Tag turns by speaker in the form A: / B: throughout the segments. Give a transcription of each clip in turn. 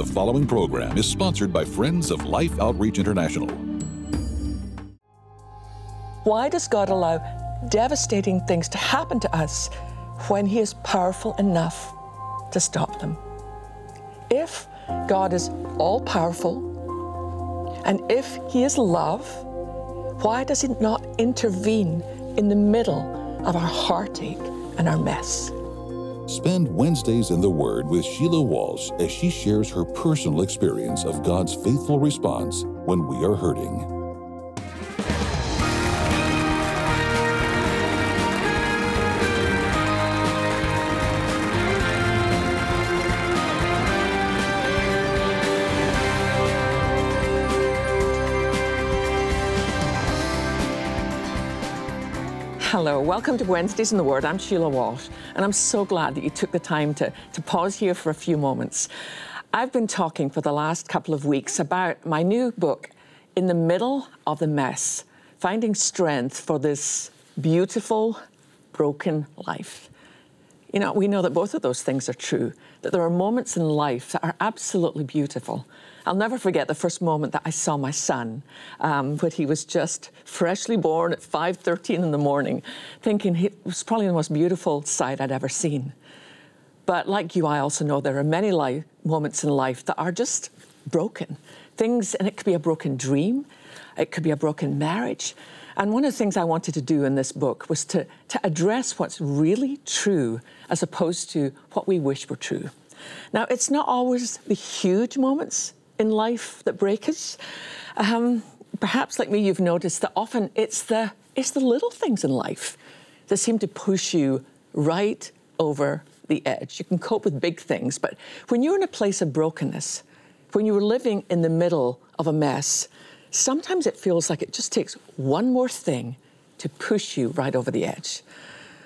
A: The following program is sponsored by Friends of Life Outreach International.
B: Why does God allow devastating things to happen to us when He is powerful enough to stop them? If God is all powerful and if He is love, why does He not intervene in the middle of our heartache and our mess?
A: Spend Wednesdays in the Word with Sheila Walsh as she shares her personal experience of God's faithful response when we are hurting.
B: Hello, welcome to Wednesdays in the Word. I'm Sheila Walsh, and I'm so glad that you took the time to, to pause here for a few moments. I've been talking for the last couple of weeks about my new book, In the Middle of the Mess Finding Strength for This Beautiful, Broken Life. You know, we know that both of those things are true, that there are moments in life that are absolutely beautiful. I'll never forget the first moment that I saw my son um, when he was just freshly born at 5.13 in the morning, thinking it was probably the most beautiful sight I'd ever seen. But like you, I also know there are many life, moments in life that are just broken. Things, and it could be a broken dream, it could be a broken marriage, and one of the things I wanted to do in this book was to, to address what's really true as opposed to what we wish were true. Now, it's not always the huge moments in life that break us. Um, perhaps, like me, you've noticed that often it's the, it's the little things in life that seem to push you right over the edge. You can cope with big things, but when you're in a place of brokenness, when you're living in the middle of a mess, sometimes it feels like it just takes one more thing to push you right over the edge.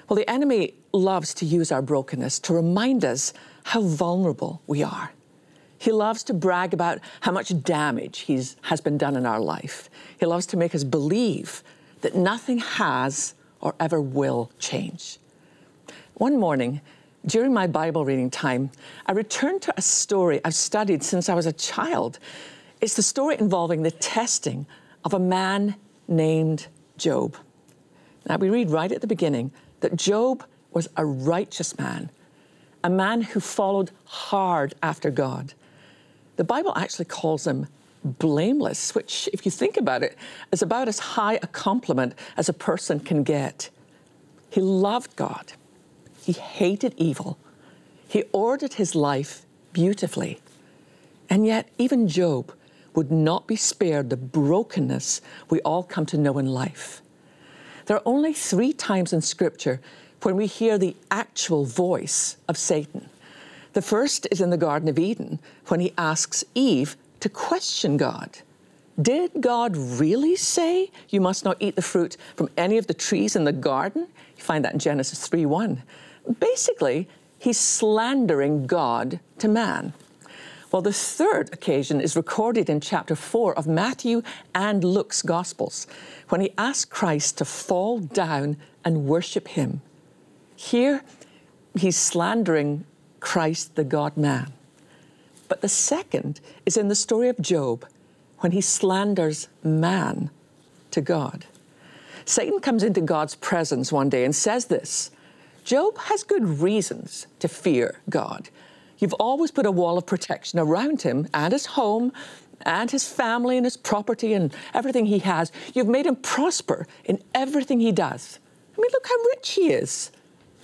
B: Well, the enemy loves to use our brokenness to remind us how vulnerable we are. He loves to brag about how much damage he's, has been done in our life. He loves to make us believe that nothing has or ever will change. One morning, during my Bible reading time, I returned to a story I've studied since I was a child it's the story involving the testing of a man named Job. Now, we read right at the beginning that Job was a righteous man, a man who followed hard after God. The Bible actually calls him blameless, which, if you think about it, is about as high a compliment as a person can get. He loved God, he hated evil, he ordered his life beautifully. And yet, even Job, would not be spared the brokenness we all come to know in life. There are only three times in Scripture when we hear the actual voice of Satan. The first is in the Garden of Eden when he asks Eve to question God. Did God really say you must not eat the fruit from any of the trees in the garden? You find that in Genesis 3 1. Basically, he's slandering God to man. Well, the third occasion is recorded in chapter 4 of Matthew and Luke's Gospels, when he asks Christ to fall down and worship him. Here, he's slandering Christ, the God man. But the second is in the story of Job, when he slanders man to God. Satan comes into God's presence one day and says this Job has good reasons to fear God. You've always put a wall of protection around him and his home and his family and his property and everything he has. You've made him prosper in everything he does. I mean, look how rich he is.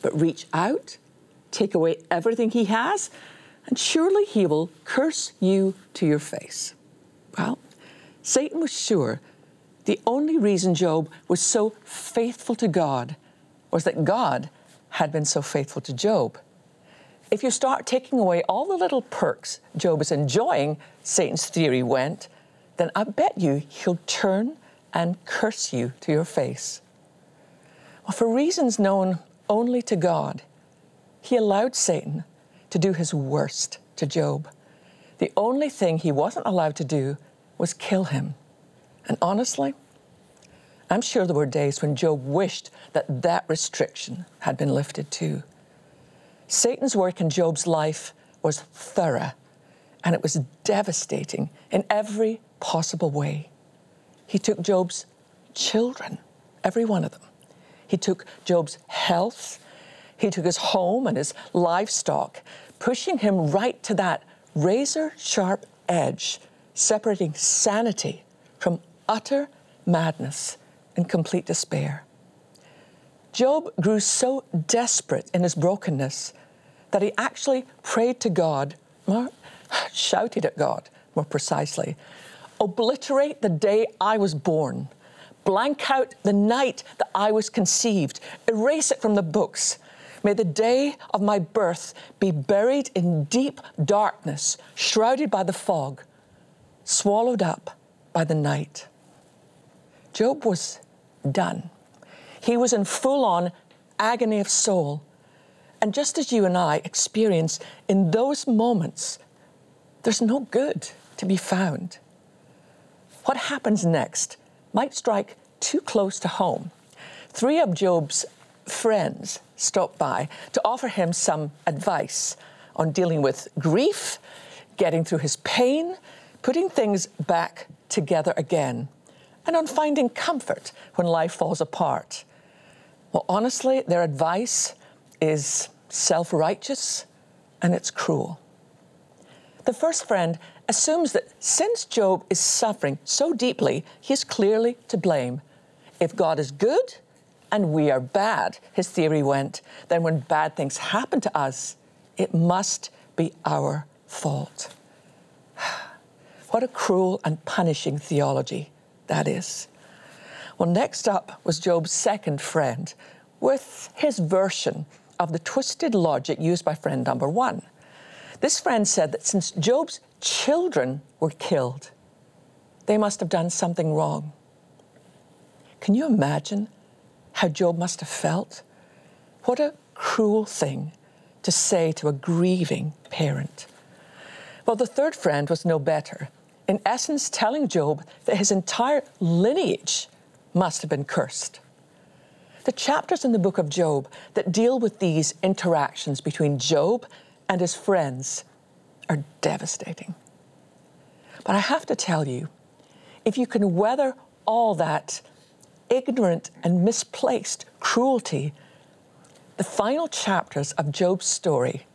B: But reach out, take away everything he has, and surely he will curse you to your face. Well, Satan was sure the only reason Job was so faithful to God was that God had been so faithful to Job if you start taking away all the little perks Job is enjoying, Satan's theory went, then I bet you he'll turn and curse you to your face. Well, for reasons known only to God, he allowed Satan to do his worst to Job. The only thing he wasn't allowed to do was kill him. And honestly, I'm sure there were days when Job wished that that restriction had been lifted too. Satan's work in Job's life was thorough, and it was devastating in every possible way. He took Job's children, every one of them. He took Job's health. He took his home and his livestock, pushing him right to that razor sharp edge, separating sanity from utter madness and complete despair. Job grew so desperate in his brokenness that he actually prayed to God, or shouted at God more precisely, obliterate the day I was born, blank out the night that I was conceived, erase it from the books. May the day of my birth be buried in deep darkness, shrouded by the fog, swallowed up by the night. Job was done. He was in full on agony of soul. And just as you and I experience in those moments, there's no good to be found. What happens next might strike too close to home. Three of Job's friends stopped by to offer him some advice on dealing with grief, getting through his pain, putting things back together again, and on finding comfort when life falls apart. Well, honestly, their advice is self righteous and it's cruel. The first friend assumes that since Job is suffering so deeply, he's clearly to blame. If God is good and we are bad, his theory went, then when bad things happen to us, it must be our fault. What a cruel and punishing theology that is. Well, next up was Job's second friend with his version of the twisted logic used by friend number one. This friend said that since Job's children were killed, they must have done something wrong. Can you imagine how Job must have felt? What a cruel thing to say to a grieving parent. Well, the third friend was no better, in essence, telling Job that his entire lineage must have been cursed. The chapters in the book of Job that deal with these interactions between Job and his friends are devastating. But I have to tell you, if you can weather all that ignorant and misplaced cruelty, the final chapters of Job's story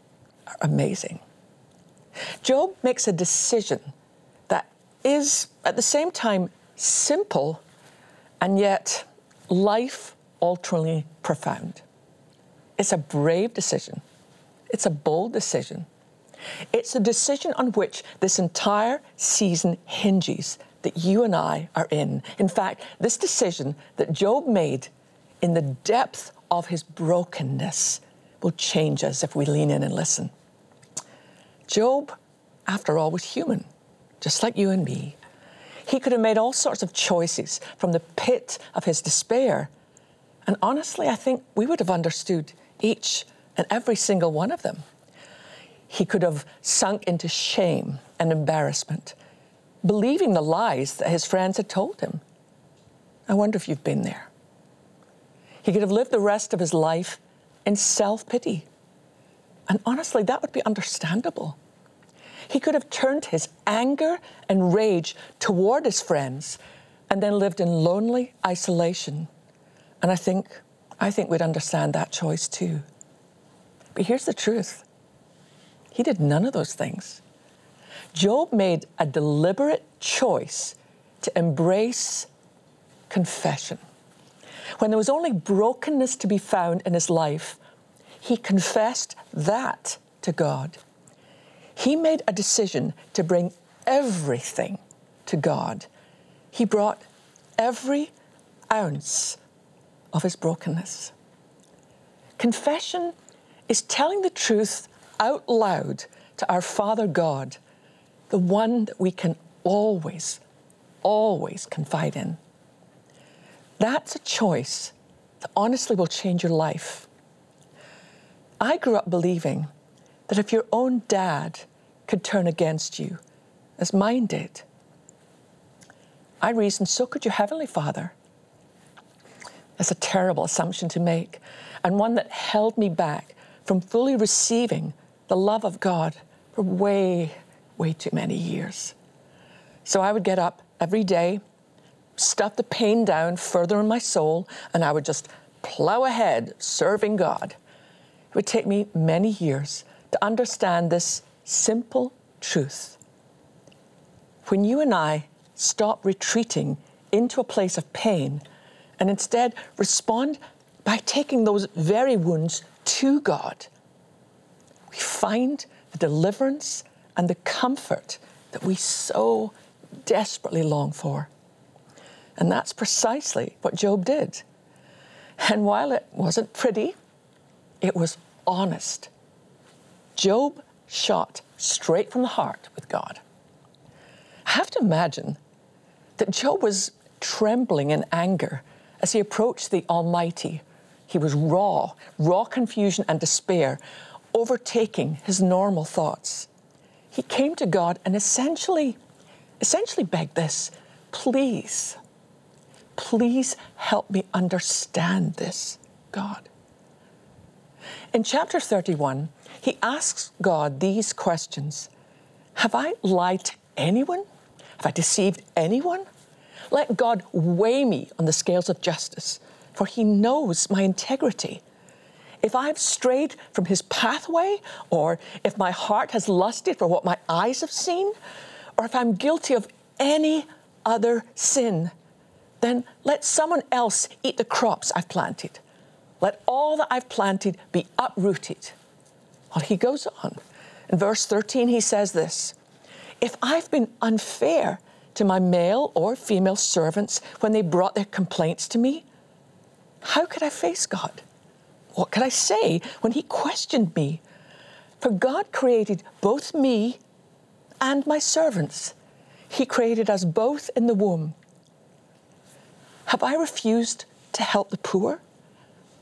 B: are amazing. Job makes a decision that is at the same time simple and yet life alteringly profound. It's a brave decision, it's a bold decision. It's a decision on which this entire season hinges that you and I are in. In fact, this decision that Job made in the depth of his brokenness will change us if we lean in and listen. Job, after all, was human, just like you and me. He could have made all sorts of choices from the pit of his despair. And honestly, I think we would have understood each and every single one of them. He could have sunk into shame and embarrassment, believing the lies that his friends had told him. I wonder if you've been there. He could have lived the rest of his life in self pity. And honestly, that would be understandable. He could have turned his anger and rage toward his friends and then lived in lonely isolation. And I think, I think we'd understand that choice too. But here's the truth he did none of those things. Job made a deliberate choice to embrace confession. When there was only brokenness to be found in his life, he confessed that to God. He made a decision to bring everything to God. He brought every ounce of his brokenness. Confession is telling the truth out loud to our Father God, the one that we can always, always confide in. That's a choice that honestly will change your life. I grew up believing that if your own dad could turn against you, as mine did, I reasoned so could your Heavenly Father. That's a terrible assumption to make, and one that held me back from fully receiving the love of God for way, way too many years. So I would get up every day, stuff the pain down further in my soul, and I would just plow ahead serving God. It would take me many years to understand this simple truth. When you and I stop retreating into a place of pain and instead respond by taking those very wounds to God, we find the deliverance and the comfort that we so desperately long for. And that's precisely what Job did. And while it wasn't pretty, it was honest. Job shot straight from the heart with God. I have to imagine that Job was trembling in anger as he approached the Almighty. He was raw, raw confusion and despair overtaking his normal thoughts. He came to God and essentially, essentially begged this please, please help me understand this, God. In chapter 31, he asks God these questions Have I lied to anyone? Have I deceived anyone? Let God weigh me on the scales of justice, for he knows my integrity if I've strayed from his pathway, or if my heart has lusted for what my eyes have seen, or if I'm guilty of any other sin, then let someone else eat the crops I've planted. Let all that I've planted be uprooted. Well, he goes on. In verse 13, he says this If I've been unfair to my male or female servants when they brought their complaints to me, how could I face God? What could I say when he questioned me? For God created both me and my servants. He created us both in the womb. Have I refused to help the poor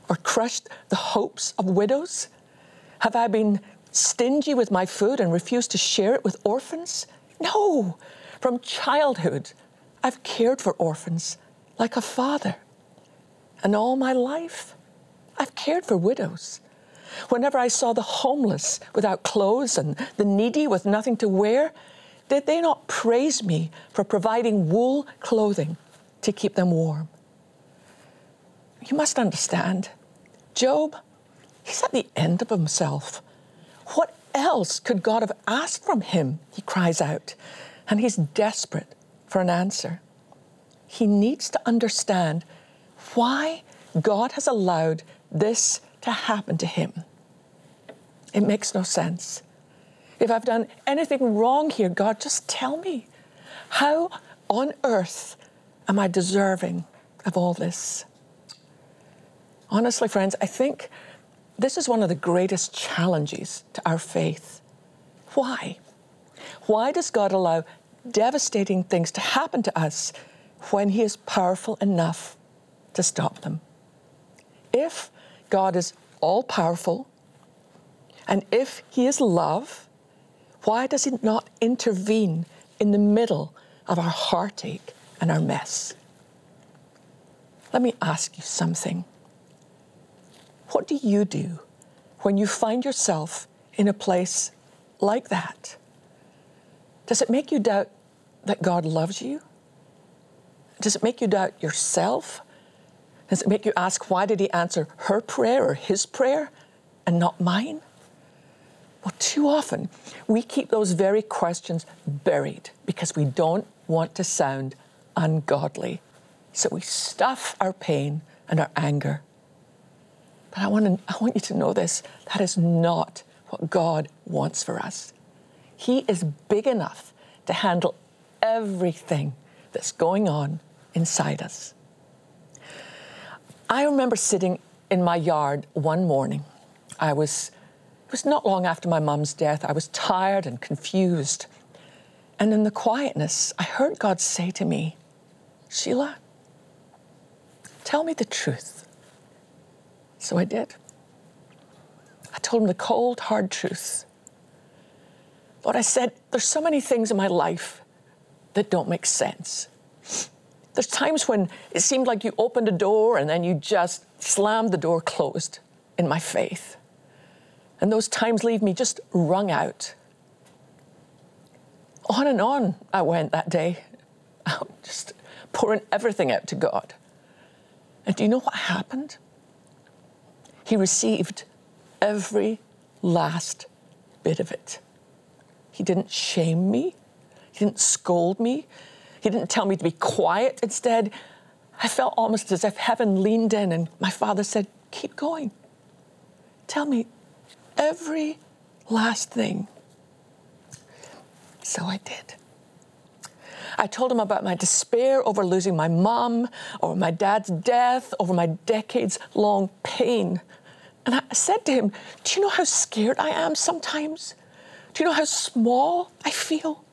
B: or crushed the hopes of widows? Have I been stingy with my food and refused to share it with orphans? No. From childhood, I've cared for orphans like a father. And all my life, I've cared for widows. Whenever I saw the homeless without clothes and the needy with nothing to wear, did they not praise me for providing wool clothing to keep them warm? You must understand, Job, he's at the end of himself. What else could God have asked from him? He cries out, and he's desperate for an answer. He needs to understand why God has allowed this to happen to him. It makes no sense. If I've done anything wrong here, God, just tell me. How on earth am I deserving of all this? Honestly, friends, I think this is one of the greatest challenges to our faith. Why? Why does God allow devastating things to happen to us when He is powerful enough to stop them? If God is all powerful, and if He is love, why does He not intervene in the middle of our heartache and our mess? Let me ask you something. What do you do when you find yourself in a place like that? Does it make you doubt that God loves you? Does it make you doubt yourself? Does it make you ask, why did he answer her prayer or his prayer and not mine? Well, too often we keep those very questions buried because we don't want to sound ungodly. So we stuff our pain and our anger. But I want, to, I want you to know this that is not what God wants for us. He is big enough to handle everything that's going on inside us. I remember sitting in my yard one morning. I was, it was not long after my mum's death. I was tired and confused. And in the quietness, I heard God say to me, Sheila, tell me the truth. So I did. I told him the cold, hard truth. Lord, I said, there's so many things in my life that don't make sense. There's times when it seemed like you opened a door and then you just slammed the door closed in my faith. And those times leave me just wrung out. on and on I went that day, just pouring everything out to God. And do you know what happened? He received every last bit of it. He didn't shame me, He didn't scold me, He didn't tell me to be quiet. Instead, I felt almost as if heaven leaned in and my father said, Keep going. Tell me every last thing. So I did. I told him about my despair over losing my mom, over my dad's death, over my decades long pain. And I said to him, Do you know how scared I am sometimes? Do you know how small I feel?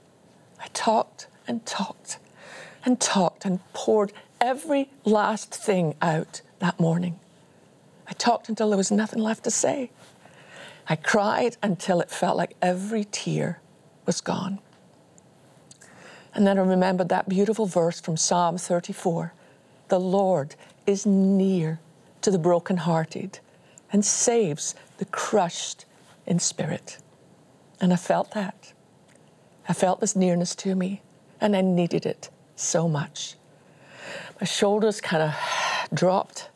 B: I talked and talked and talked and poured every last thing out that morning. I talked until there was nothing left to say. I cried until it felt like every tear was gone. And then I remembered that beautiful verse from Psalm 34 The Lord is near to the brokenhearted and saves the crushed in spirit. And I felt that. I felt this nearness to me, and I needed it so much. My shoulders kind of dropped,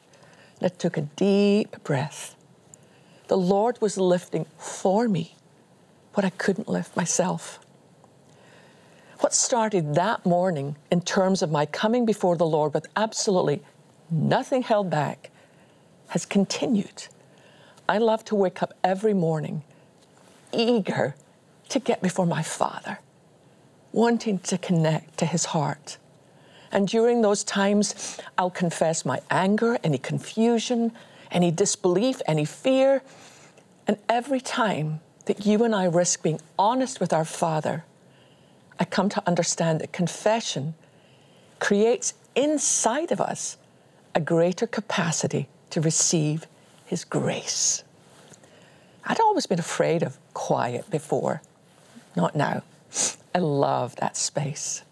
B: and I took a deep breath. The Lord was lifting for me what I couldn't lift myself. What started that morning in terms of my coming before the Lord with absolutely nothing held back has continued. I love to wake up every morning eager to get before my Father, wanting to connect to His heart. And during those times, I'll confess my anger, any confusion, any disbelief, any fear. And every time that you and I risk being honest with our Father, I come to understand that confession creates inside of us a greater capacity to receive His grace. I'd always been afraid of quiet before, not now. I love that space.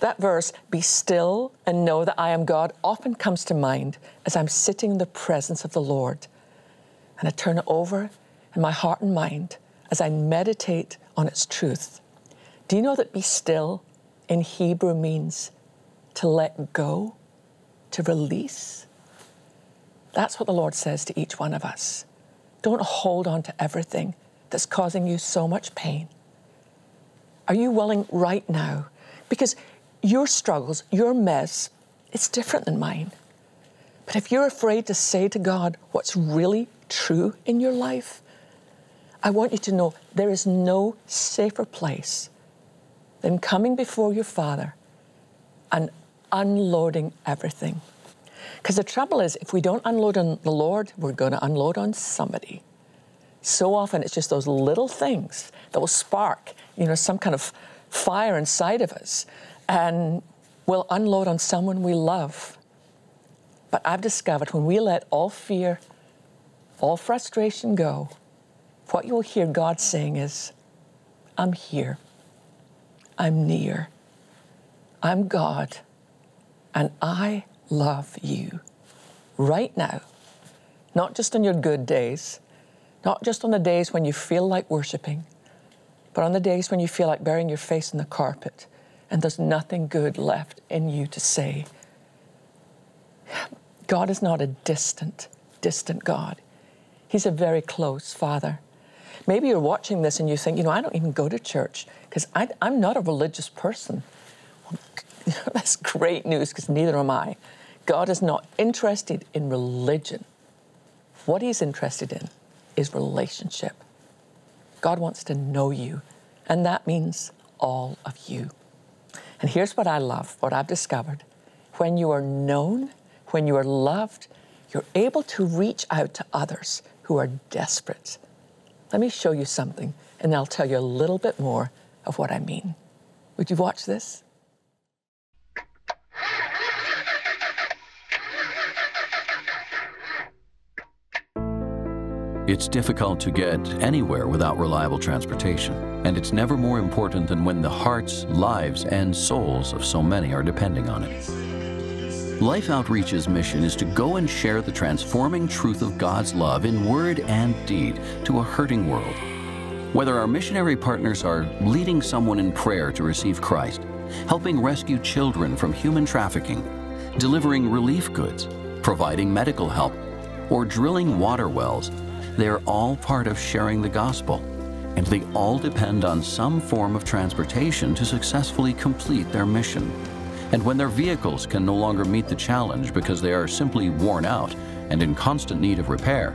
B: That verse, be still and know that I am God, often comes to mind as I'm sitting in the presence of the Lord. And I turn it over in my heart and mind as I meditate on its truth. Do you know that be still in Hebrew means to let go, to release? That's what the Lord says to each one of us. Don't hold on to everything that's causing you so much pain. Are you willing right now? Because your struggles, your mess, it's different than mine. But if you're afraid to say to God what's really true in your life, I want you to know there is no safer place than coming before your Father and unloading everything. Because the trouble is, if we don't unload on the Lord, we're going to unload on somebody. So often it's just those little things that will spark, you know, some kind of fire inside of us and we'll unload on someone we love. But I've discovered when we let all fear, all frustration go, what you'll hear God saying is, I'm here. I'm near. I'm God, and I love you right now. Not just on your good days, not just on the days when you feel like worshiping, but on the days when you feel like burying your face in the carpet and there's nothing good left in you to say. God is not a distant, distant God. He's a very close Father. Maybe you're watching this and you think, you know, I don't even go to church because I'm not a religious person. Well, that's great news because neither am I. God is not interested in religion. What He's interested in is relationship. God wants to know you, and that means all of you. And here's what I love, what I've discovered. When you are known, when you are loved, you're able to reach out to others who are desperate let me show you something, and I'll tell you a little bit more of what I mean. Would you watch this?
C: It's difficult to get anywhere without reliable transportation, and it's never more important than when the hearts, lives, and souls of so many are depending on it. Life Outreach's mission is to go and share the transforming truth of God's love in word and deed to a hurting world. Whether our missionary partners are leading someone in prayer to receive Christ, helping rescue children from human trafficking, delivering relief goods, providing medical help, or drilling water wells, they are all part of sharing the gospel, and they all depend on some form of transportation to successfully complete their mission. And when their vehicles can no longer meet the challenge because they are simply worn out and in constant need of repair,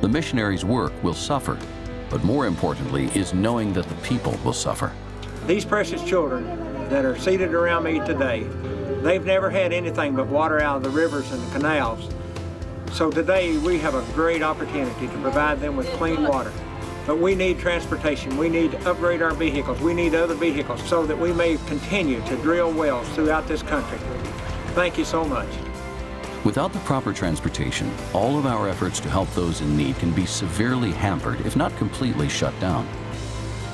C: the missionaries' work will suffer. But more importantly is knowing that the people will suffer.
D: These precious children that are seated around me today, they've never had anything but water out of the rivers and the canals. So today we have a great opportunity to provide them with clean water. But we need transportation. We need to upgrade our vehicles. We need other vehicles so that we may continue to drill wells throughout this country. Thank you so much.
C: Without the proper transportation, all of our efforts to help those in need can be severely hampered, if not completely shut down.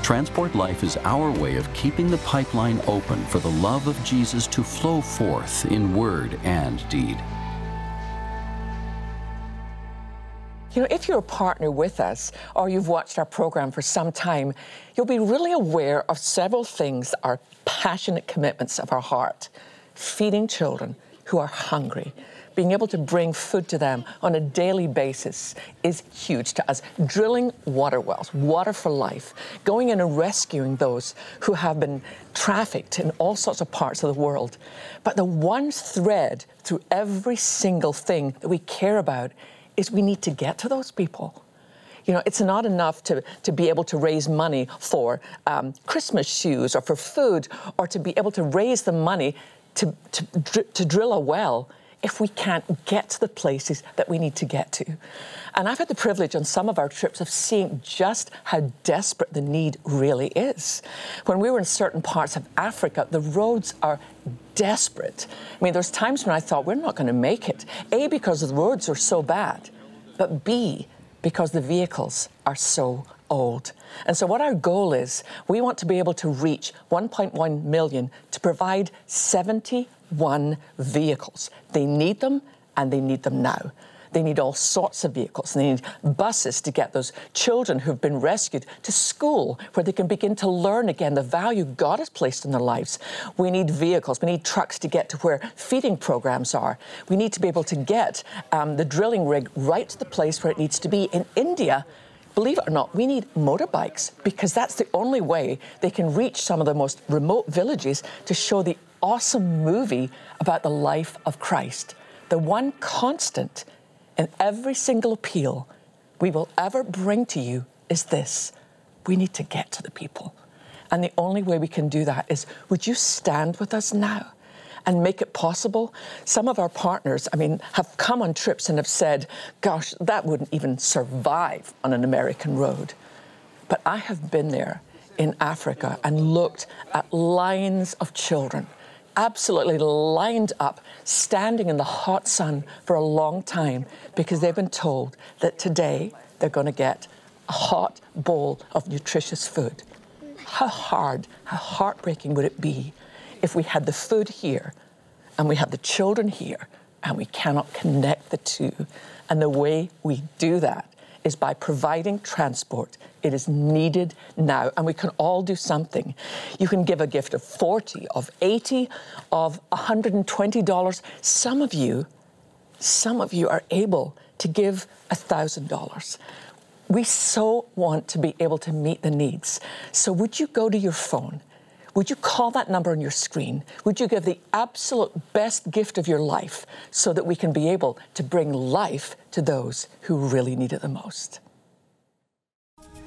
C: Transport Life is our way of keeping the pipeline open for the love of Jesus to flow forth in word and deed.
B: You know, if you're a partner with us or you've watched our program for some time, you'll be really aware of several things that are passionate commitments of our heart. Feeding children who are hungry, being able to bring food to them on a daily basis is huge to us. Drilling water wells, water for life, going in and rescuing those who have been trafficked in all sorts of parts of the world. But the one thread through every single thing that we care about is we need to get to those people. You know, it's not enough to, to be able to raise money for um, Christmas shoes or for food or to be able to raise the money to, to, to drill a well if we can't get to the places that we need to get to. And I've had the privilege on some of our trips of seeing just how desperate the need really is. When we were in certain parts of Africa, the roads are desperate. I mean, there's times when I thought we're not going to make it. A, because the roads are so bad, but B, because the vehicles are so old. And so, what our goal is, we want to be able to reach 1.1 million to provide 71 vehicles. They need them and they need them now. They need all sorts of vehicles. They need buses to get those children who've been rescued to school where they can begin to learn again the value God has placed in their lives. We need vehicles. We need trucks to get to where feeding programs are. We need to be able to get um, the drilling rig right to the place where it needs to be. In India, believe it or not, we need motorbikes because that's the only way they can reach some of the most remote villages to show the awesome movie about the life of Christ. The one constant in every single appeal we will ever bring to you is this we need to get to the people. And the only way we can do that is would you stand with us now? And make it possible. Some of our partners, I mean, have come on trips and have said, gosh, that wouldn't even survive on an American road. But I have been there in Africa and looked at lines of children absolutely lined up, standing in the hot sun for a long time because they've been told that today they're going to get a hot bowl of nutritious food. How hard, how heartbreaking would it be if we had the food here and we had the children here and we cannot connect the two? And the way we do that is by providing transport. It is needed now, and we can all do something. You can give a gift of 40, of 80, of $120. Some of you, some of you are able to give $1,000. We so want to be able to meet the needs. So, would you go to your phone? Would you call that number on your screen? Would you give the absolute best gift of your life so that we can be able to bring life to those who really need it the most?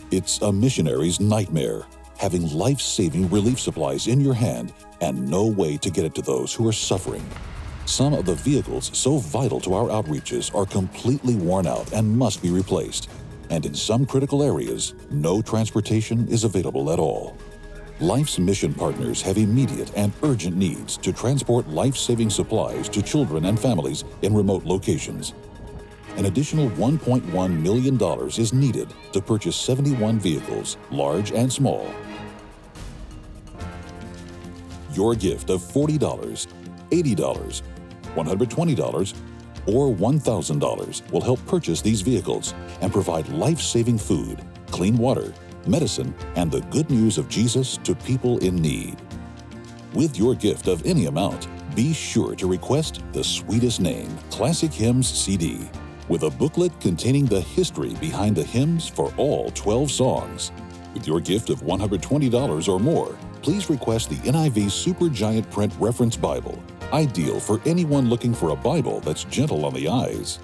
A: It's a missionary's nightmare having life saving relief supplies in your hand and no way to get it to those who are suffering. Some of the vehicles so vital to our outreaches are completely worn out and must be replaced. And in some critical areas, no transportation is available at all. Life's mission partners have immediate and urgent needs to transport life saving supplies to children and families in remote locations. An additional $1.1 million is needed to purchase 71 vehicles, large and small. Your gift of $40, $80, $120, or $1,000 will help purchase these vehicles and provide life saving food, clean water, medicine, and the good news of Jesus to people in need. With your gift of any amount, be sure to request The Sweetest Name Classic Hymns CD with a booklet containing the history behind the hymns for all 12 songs. With your gift of $120 or more, please request the NIV Super Giant Print Reference Bible, ideal for anyone looking for a Bible that's gentle on the eyes.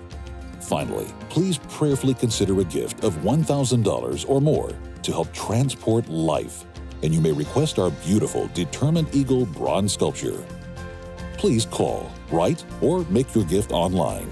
A: Finally, please prayerfully consider a gift of $1,000 or more to help transport life, and you may request our beautiful Determined Eagle bronze sculpture. Please call, write, or make your gift online.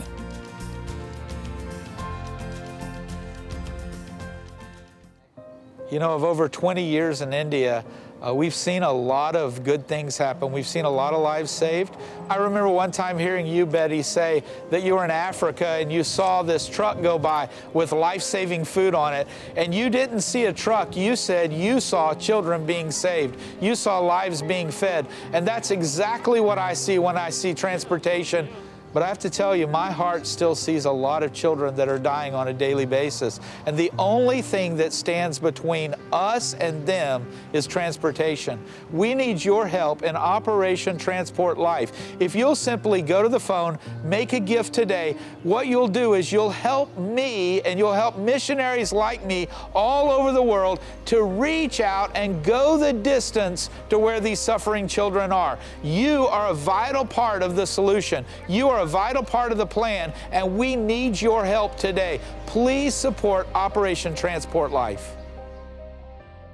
E: You know, of over 20 years in India, uh, we've seen a lot of good things happen. We've seen a lot of lives saved. I remember one time hearing you, Betty, say that you were in Africa and you saw this truck go by with life saving food on it. And you didn't see a truck. You said you saw children being saved, you saw lives being fed. And that's exactly what I see when I see transportation but I have to tell you, my heart still sees a lot of children that are dying on a daily basis. And the only thing that stands between us and them is transportation. We need your help in Operation Transport Life. If you'll simply go to the phone, make a gift today, what you'll do is you'll help me and you'll help missionaries like me all over the world to reach out and go the distance to where these suffering children are. You are a vital part of the solution. You are a vital part of the plan, and we need your help today. Please support Operation Transport Life.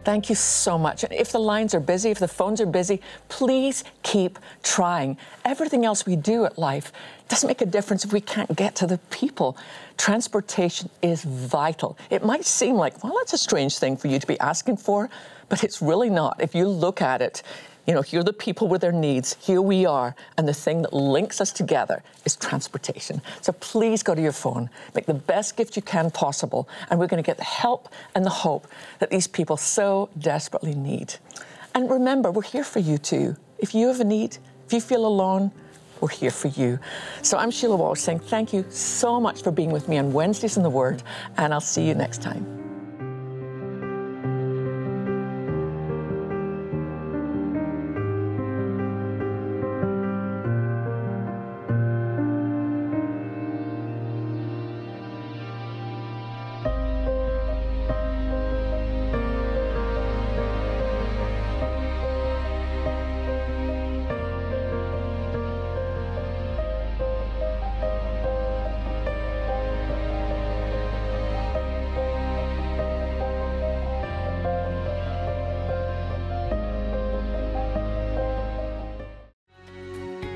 B: Thank you so much. And if the lines are busy, if the phones are busy, please keep trying. Everything else we do at life doesn't make a difference if we can't get to the people. Transportation is vital. It might seem like, well, that's a strange thing for you to be asking for, but it's really not. If you look at it, you know, here are the people with their needs. Here we are. And the thing that links us together is transportation. So please go to your phone, make the best gift you can possible, and we're going to get the help and the hope that these people so desperately need. And remember, we're here for you too. If you have a need, if you feel alone, we're here for you. So I'm Sheila Walsh saying thank you so much for being with me on Wednesdays in the Word, and I'll see you next time.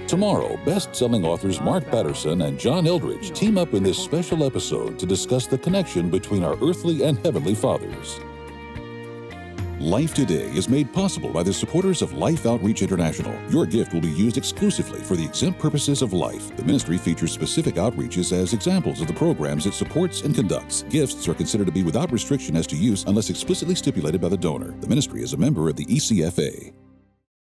A: Tomorrow, best selling authors Mark Batterson and John Eldredge team up in this special episode to discuss the connection between our earthly and heavenly fathers. Life Today is made possible by the supporters of Life Outreach International. Your gift will be used exclusively for the exempt purposes of life. The ministry features specific outreaches as examples of the programs it supports and conducts. Gifts are considered to be without restriction as to use unless explicitly stipulated by the donor. The ministry is a member of the ECFA.